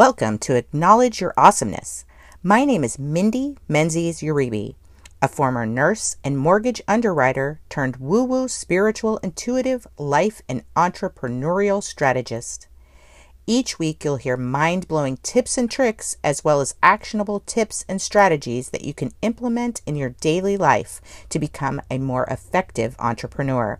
Welcome to Acknowledge Your Awesomeness. My name is Mindy Menzies Uribe, a former nurse and mortgage underwriter turned woo woo spiritual intuitive life and entrepreneurial strategist. Each week, you'll hear mind blowing tips and tricks, as well as actionable tips and strategies that you can implement in your daily life to become a more effective entrepreneur.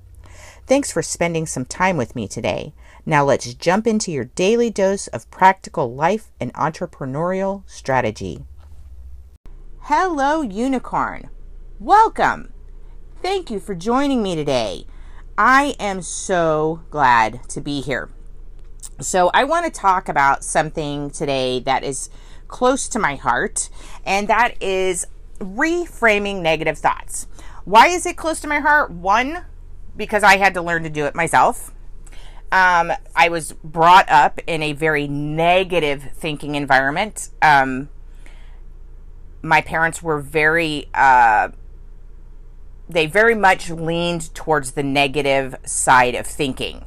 Thanks for spending some time with me today. Now let's jump into your daily dose of practical life and entrepreneurial strategy. Hello, Unicorn. Welcome. Thank you for joining me today. I am so glad to be here. So, I want to talk about something today that is close to my heart, and that is reframing negative thoughts. Why is it close to my heart? One, because I had to learn to do it myself. Um, I was brought up in a very negative thinking environment. Um, my parents were very, uh, they very much leaned towards the negative side of thinking.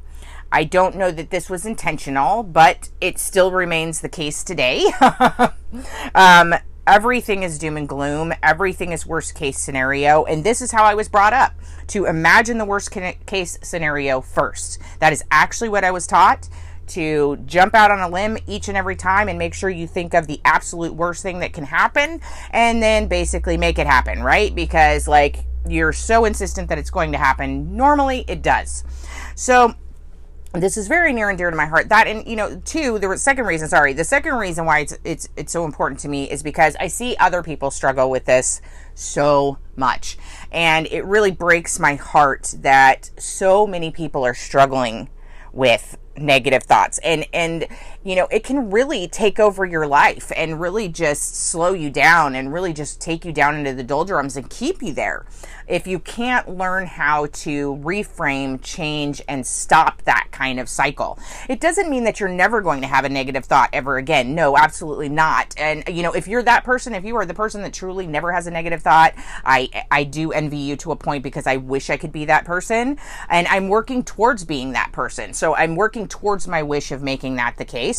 I don't know that this was intentional, but it still remains the case today. um, everything is doom and gloom, everything is worst case scenario, and this is how I was brought up to imagine the worst case scenario first. That is actually what I was taught to jump out on a limb each and every time and make sure you think of the absolute worst thing that can happen and then basically make it happen, right? Because like you're so insistent that it's going to happen. Normally it does. So this is very near and dear to my heart. That and you know, two, the second reason, sorry, the second reason why it's it's it's so important to me is because I see other people struggle with this so much. And it really breaks my heart that so many people are struggling with negative thoughts and and you know it can really take over your life and really just slow you down and really just take you down into the doldrums and keep you there if you can't learn how to reframe, change, and stop that kind of cycle. It doesn't mean that you're never going to have a negative thought ever again. No, absolutely not. And you know, if you're that person, if you are the person that truly never has a negative thought, I I do envy you to a point because I wish I could be that person. And I'm working towards being that person. So I'm working towards my wish of making that the case.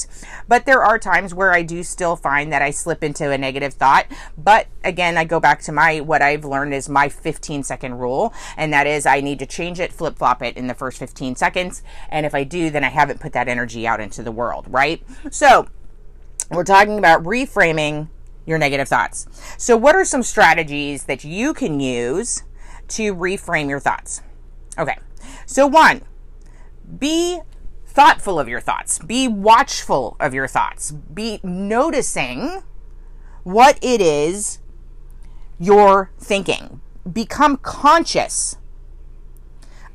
But there are times where I do still find that I slip into a negative thought. But again, I go back to my what I've learned is my 15 15 second rule. And that is I need to change it, flip flop it in the first 15 seconds. And if I do, then I haven't put that energy out into the world, right? So we're talking about reframing your negative thoughts. So, what are some strategies that you can use to reframe your thoughts? Okay. So, one, be thoughtful of your thoughts, be watchful of your thoughts, be noticing what it is you're thinking become conscious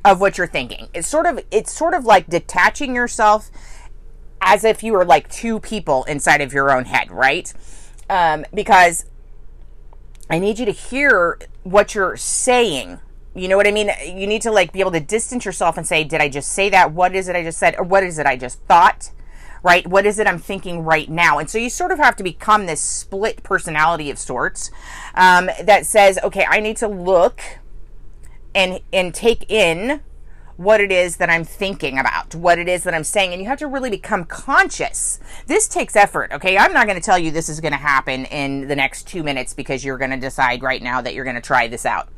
of what you're thinking. It's sort of it's sort of like detaching yourself as if you were like two people inside of your own head, right? Um, because I need you to hear what you're saying. You know what I mean? You need to like be able to distance yourself and say, "Did I just say that? What is it I just said? Or what is it I just thought?" right? What is it I'm thinking right now? And so you sort of have to become this split personality of sorts um, that says, okay, I need to look and and take in what it is that I'm thinking about, what it is that I'm saying, and you have to really become conscious. This takes effort, okay? I'm not going to tell you this is going to happen in the next two minutes because you're going to decide right now that you're going to try this out.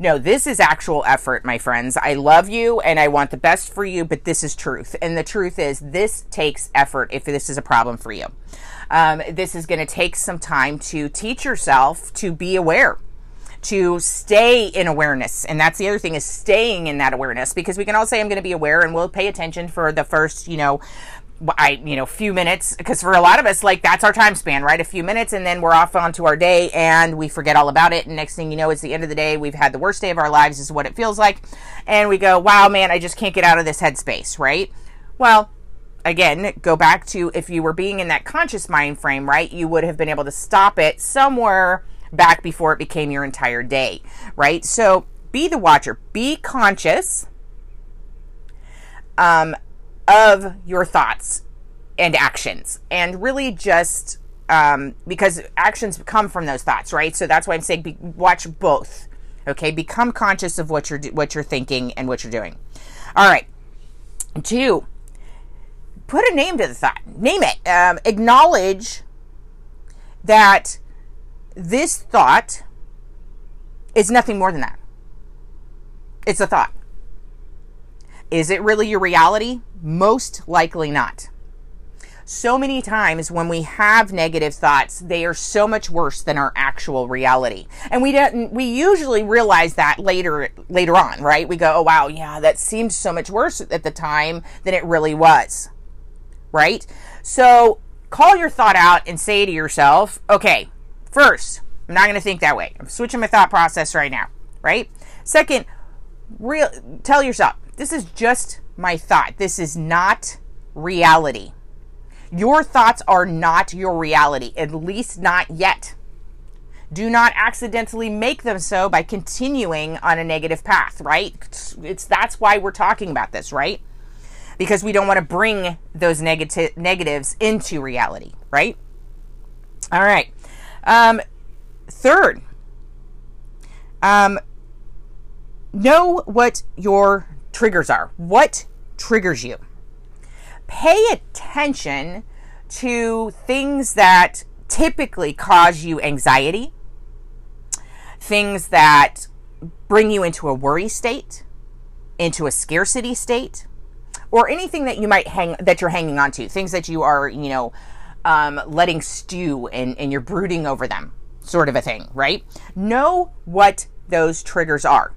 No, this is actual effort, my friends. I love you and I want the best for you, but this is truth. And the truth is, this takes effort if this is a problem for you. Um, this is going to take some time to teach yourself to be aware to stay in awareness. And that's the other thing is staying in that awareness because we can all say I'm going to be aware and we'll pay attention for the first, you know, I, you know, few minutes, because for a lot of us, like that's our time span, right? A few minutes, and then we're off onto our day and we forget all about it. And next thing you know, it's the end of the day. We've had the worst day of our lives, is what it feels like. And we go, wow, man, I just can't get out of this headspace, right? Well, again, go back to if you were being in that conscious mind frame, right? You would have been able to stop it somewhere back before it became your entire day, right? So be the watcher, be conscious. Um, of your thoughts and actions and really just um, because actions come from those thoughts right so that's why i'm saying be, watch both okay become conscious of what you're what you're thinking and what you're doing all right two put a name to the thought. Name it. Um, acknowledge that this thought is nothing more than that. It's a thought. Is it really your reality? Most likely not. So many times when we have negative thoughts, they are so much worse than our actual reality. And we don't we usually realize that later later on, right? We go, "Oh wow, yeah, that seemed so much worse at the time than it really was." Right? So, call your thought out and say to yourself, "Okay, first, I'm not going to think that way. I'm switching my thought process right now, right? Second, real tell yourself, this is just my thought. This is not reality. Your thoughts are not your reality, at least not yet. Do not accidentally make them so by continuing on a negative path, right? It's, that's why we're talking about this, right? Because we don't want to bring those negative negatives into reality, right? All right. Um, third, um, know what your triggers are. What triggers you? Pay attention to things that typically cause you anxiety, things that bring you into a worry state, into a scarcity state, or anything that you might hang that you're hanging on to, things that you are, you know, um, letting stew and, and you're brooding over them, sort of a thing, right? Know what those triggers are.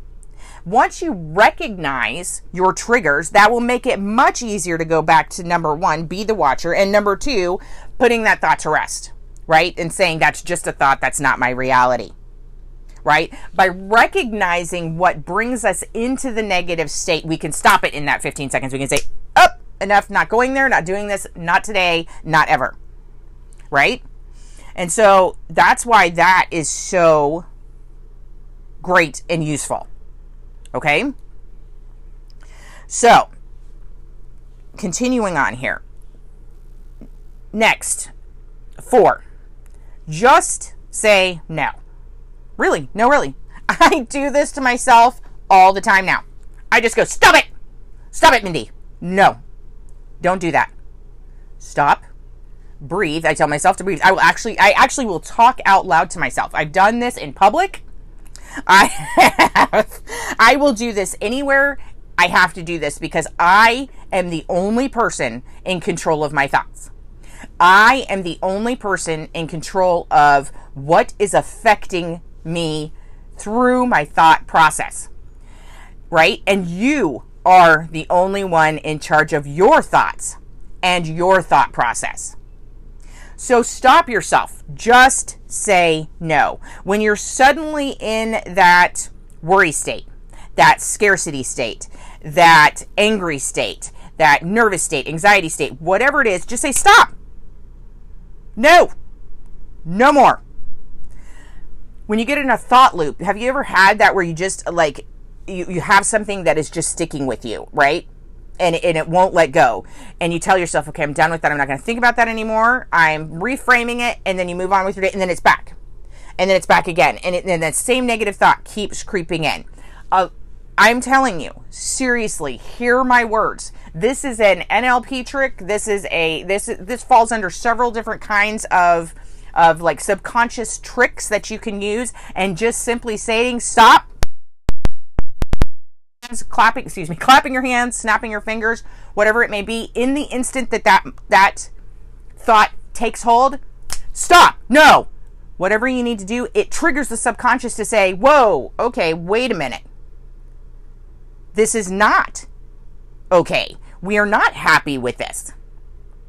Once you recognize your triggers, that will make it much easier to go back to number one, be the watcher, and number two, putting that thought to rest, right? And saying that's just a thought, that's not my reality, right? By recognizing what brings us into the negative state, we can stop it in that 15 seconds. We can say, up, oh, enough, not going there, not doing this, not today, not ever, right? And so that's why that is so great and useful. Okay? So, continuing on here. Next, four. Just say no. Really? No, really. I do this to myself all the time now. I just go, stop it! Stop it, Mindy. No. Don't do that. Stop. Breathe. I tell myself to breathe. I will actually I actually will talk out loud to myself. I've done this in public I have. I will do this anywhere I have to do this because I am the only person in control of my thoughts. I am the only person in control of what is affecting me through my thought process. Right? And you are the only one in charge of your thoughts and your thought process. So stop yourself. Just say no. When you're suddenly in that worry state, that scarcity state, that angry state, that nervous state, anxiety state, whatever it is, just say stop. No. No more. When you get in a thought loop, have you ever had that where you just like you, you have something that is just sticking with you, right? And, and it won't let go. And you tell yourself, okay, I'm done with that. I'm not going to think about that anymore. I'm reframing it. And then you move on with your day. And then it's back. And then it's back again. And, it, and that same negative thought keeps creeping in. Uh, I'm telling you, seriously, hear my words. This is an NLP trick. This is a this this falls under several different kinds of of like subconscious tricks that you can use and just simply saying stop clapping, excuse me, clapping your hands, snapping your fingers, whatever it may be, in the instant that that, that thought takes hold, stop, no. Whatever you need to do, it triggers the subconscious to say, whoa, okay, wait a minute. This is not okay. We are not happy with this,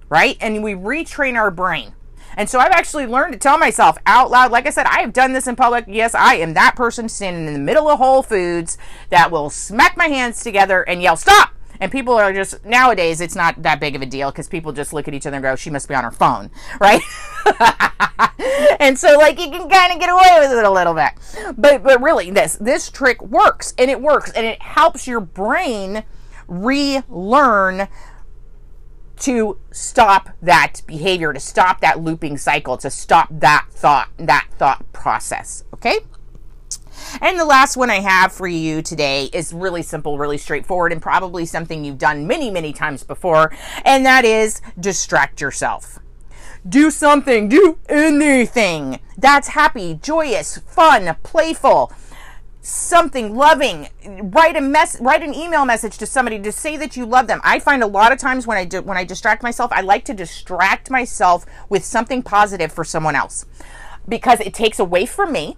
right? And we retrain our brain. And so I've actually learned to tell myself out loud, like I said, I have done this in public. Yes, I am that person standing in the middle of Whole Foods that will smack my hands together and yell, stop! And people are just, nowadays, it's not that big of a deal because people just look at each other and go, she must be on her phone, right? and so, like, you can kind of get away with it a little bit. But, but really, this, this trick works and it works and it helps your brain relearn to stop that behavior, to stop that looping cycle, to stop that thought, that thought process. Okay? And the last one I have for you today is really simple, really straightforward, and probably something you've done many, many times before, and that is distract yourself. Do something, do anything that's happy, joyous, fun, playful something loving. Write a mess write an email message to somebody to say that you love them. I find a lot of times when i do when i distract myself i like to distract myself with something positive for someone else because it takes away from me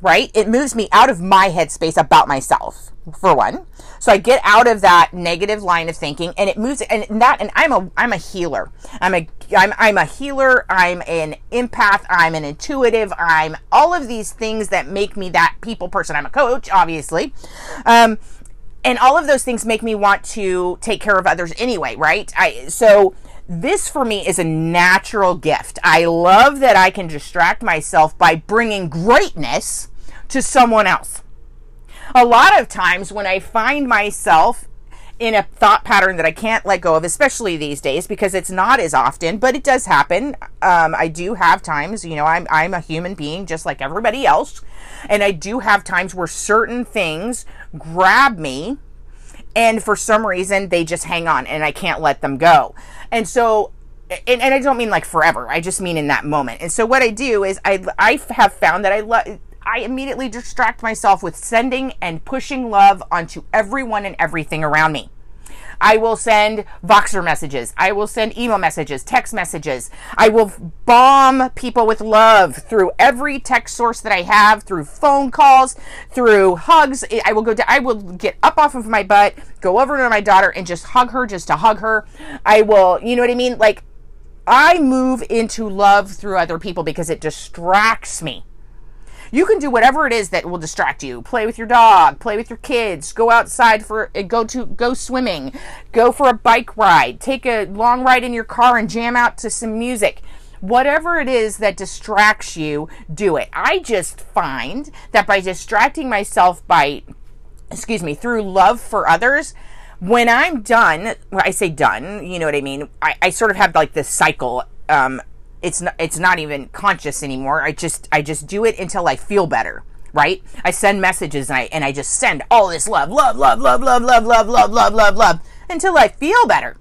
right? It moves me out of my headspace about myself, for one. So I get out of that negative line of thinking and it moves and that and I'm a I'm a healer. I'm a I'm I'm a healer, I'm an empath, I'm an intuitive, I'm all of these things that make me that people person. I'm a coach, obviously. Um and all of those things make me want to take care of others anyway, right? I so this for me is a natural gift. I love that I can distract myself by bringing greatness to someone else. A lot of times when I find myself in a thought pattern that I can't let go of, especially these days because it's not as often, but it does happen. Um, I do have times, you know, I'm, I'm a human being just like everybody else. And I do have times where certain things grab me and for some reason they just hang on and I can't let them go. And so and, and I don't mean like forever. I just mean in that moment. And so what I do is I I have found that I love I immediately distract myself with sending and pushing love onto everyone and everything around me. I will send Voxer messages. I will send email messages, text messages. I will bomb people with love through every text source that I have, through phone calls, through hugs. I will go to, I will get up off of my butt, go over to my daughter and just hug her just to hug her. I will, you know what I mean? Like I move into love through other people because it distracts me you can do whatever it is that will distract you. Play with your dog, play with your kids, go outside for uh, go to go swimming, go for a bike ride, take a long ride in your car and jam out to some music. Whatever it is that distracts you, do it. I just find that by distracting myself by excuse me, through love for others, when I'm done, well, I say done, you know what I mean? I, I sort of have like this cycle um, it's not it's not even conscious anymore. I just I just do it until I feel better, right? I send messages and I and I just send all this love, love, love, love, love, love, love, love, love, love, love until I feel better.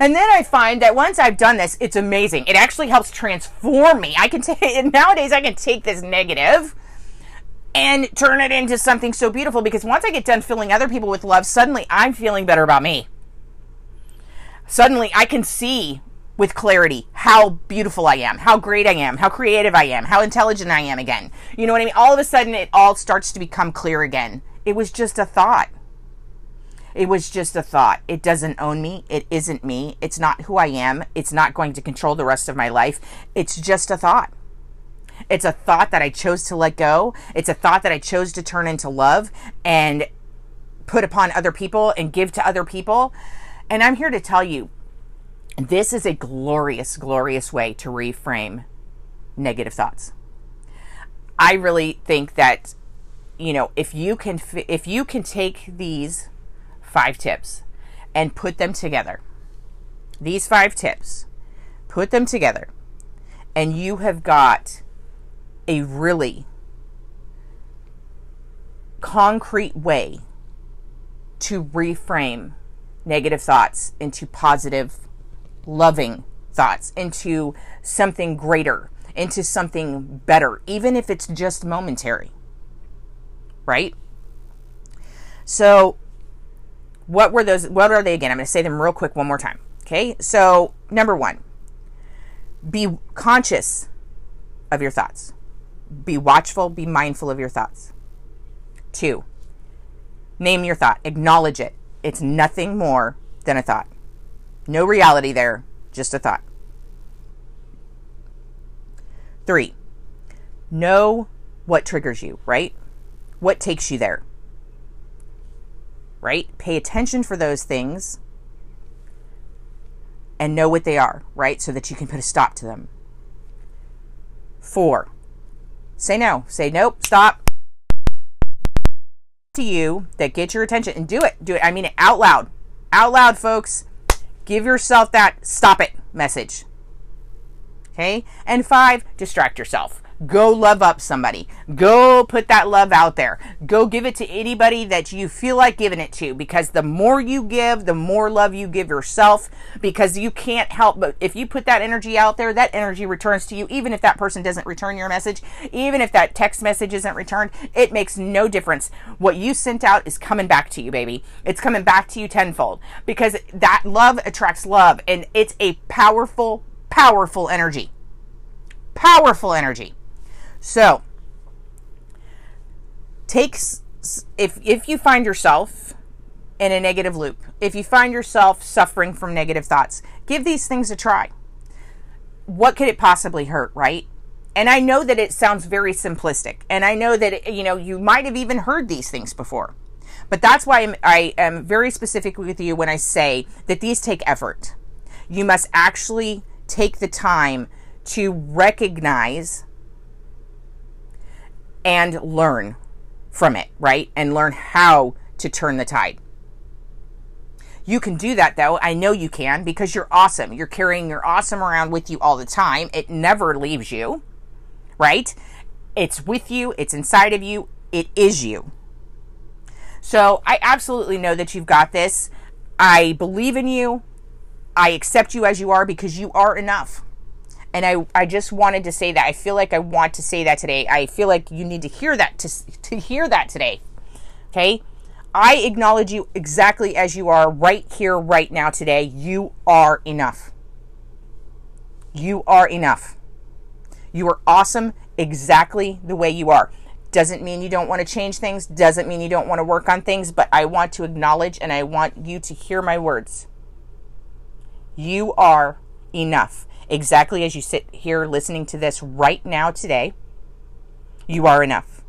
And then I find that once I've done this, it's amazing. It actually helps transform me. I can take nowadays I can take this negative and turn it into something so beautiful because once I get done filling other people with love, suddenly I'm feeling better about me. Suddenly I can see with clarity how beautiful I am, how great I am, how creative I am, how intelligent I am again. You know what I mean? All of a sudden, it all starts to become clear again. It was just a thought. It was just a thought. It doesn't own me. It isn't me. It's not who I am. It's not going to control the rest of my life. It's just a thought. It's a thought that I chose to let go. It's a thought that I chose to turn into love and put upon other people and give to other people. And I'm here to tell you this is a glorious, glorious way to reframe negative thoughts. I really think that you know if you can if you can take these five tips and put them together these five tips put them together and you have got a really concrete way to reframe negative thoughts into positive loving thoughts into something greater, into something better, even if it's just momentary. Right? So, what were those? What are they again? I'm going to say them real quick one more time. Okay? So, number one, be conscious of your thoughts. Be watchful, be mindful of your thoughts. Two, name your thought, acknowledge it. It's nothing more than a thought. No reality there, just a thought. Three, know what triggers you, right? What takes you there, right? Pay attention for those things and know what they are, right? So that you can put a stop to them. Four, say no. Say nope, stop. To you that get your attention and do it. Do it. I mean it out loud. Out loud, folks. Give yourself that stop it message. Okay? And five, distract yourself. Go love up somebody. Go put that love out there. Go give it to anybody that you feel like giving it to because the more you give, the more love you give yourself because you can't help but if you put that energy out there, that energy returns to you even if that person doesn't return your message, even if that text message isn't returned, it makes no difference. What you sent out is coming back to you, baby. It's coming back to you tenfold because that love attracts love and it's a powerful powerful energy. Powerful energy. So, takes if if you find yourself in a negative loop, if you find yourself suffering from negative thoughts, give these things a try. What could it possibly hurt, right? And I know that it sounds very simplistic, and I know that you know you might have even heard these things before. But that's why I'm, I am very specific with you when I say that these take effort. You must actually take the time to recognize and learn from it, right? And learn how to turn the tide. You can do that though. I know you can because you're awesome. You're carrying your awesome around with you all the time. It never leaves you, right? It's with you, it's inside of you, it is you. So I absolutely know that you've got this. I believe in you. I accept you as you are because you are enough. And I, I just wanted to say that. I feel like I want to say that today. I feel like you need to hear that to, to hear that today. Okay? I acknowledge you exactly as you are right here, right now, today. You are enough. You are enough. You are awesome exactly the way you are. Doesn't mean you don't want to change things, doesn't mean you don't want to work on things, but I want to acknowledge and I want you to hear my words. You are enough exactly as you sit here listening to this right now today, you are enough.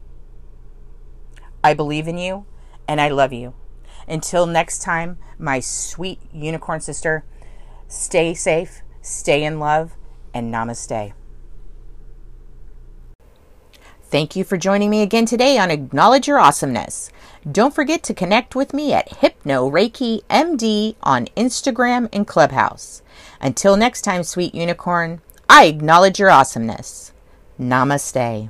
I believe in you and I love you. Until next time, my sweet unicorn sister, stay safe, stay in love, and namaste. Thank you for joining me again today on Acknowledge Your Awesomeness. Don't forget to connect with me at Hypno Reiki MD on Instagram and Clubhouse. Until next time, sweet unicorn, I acknowledge your awesomeness. Namaste.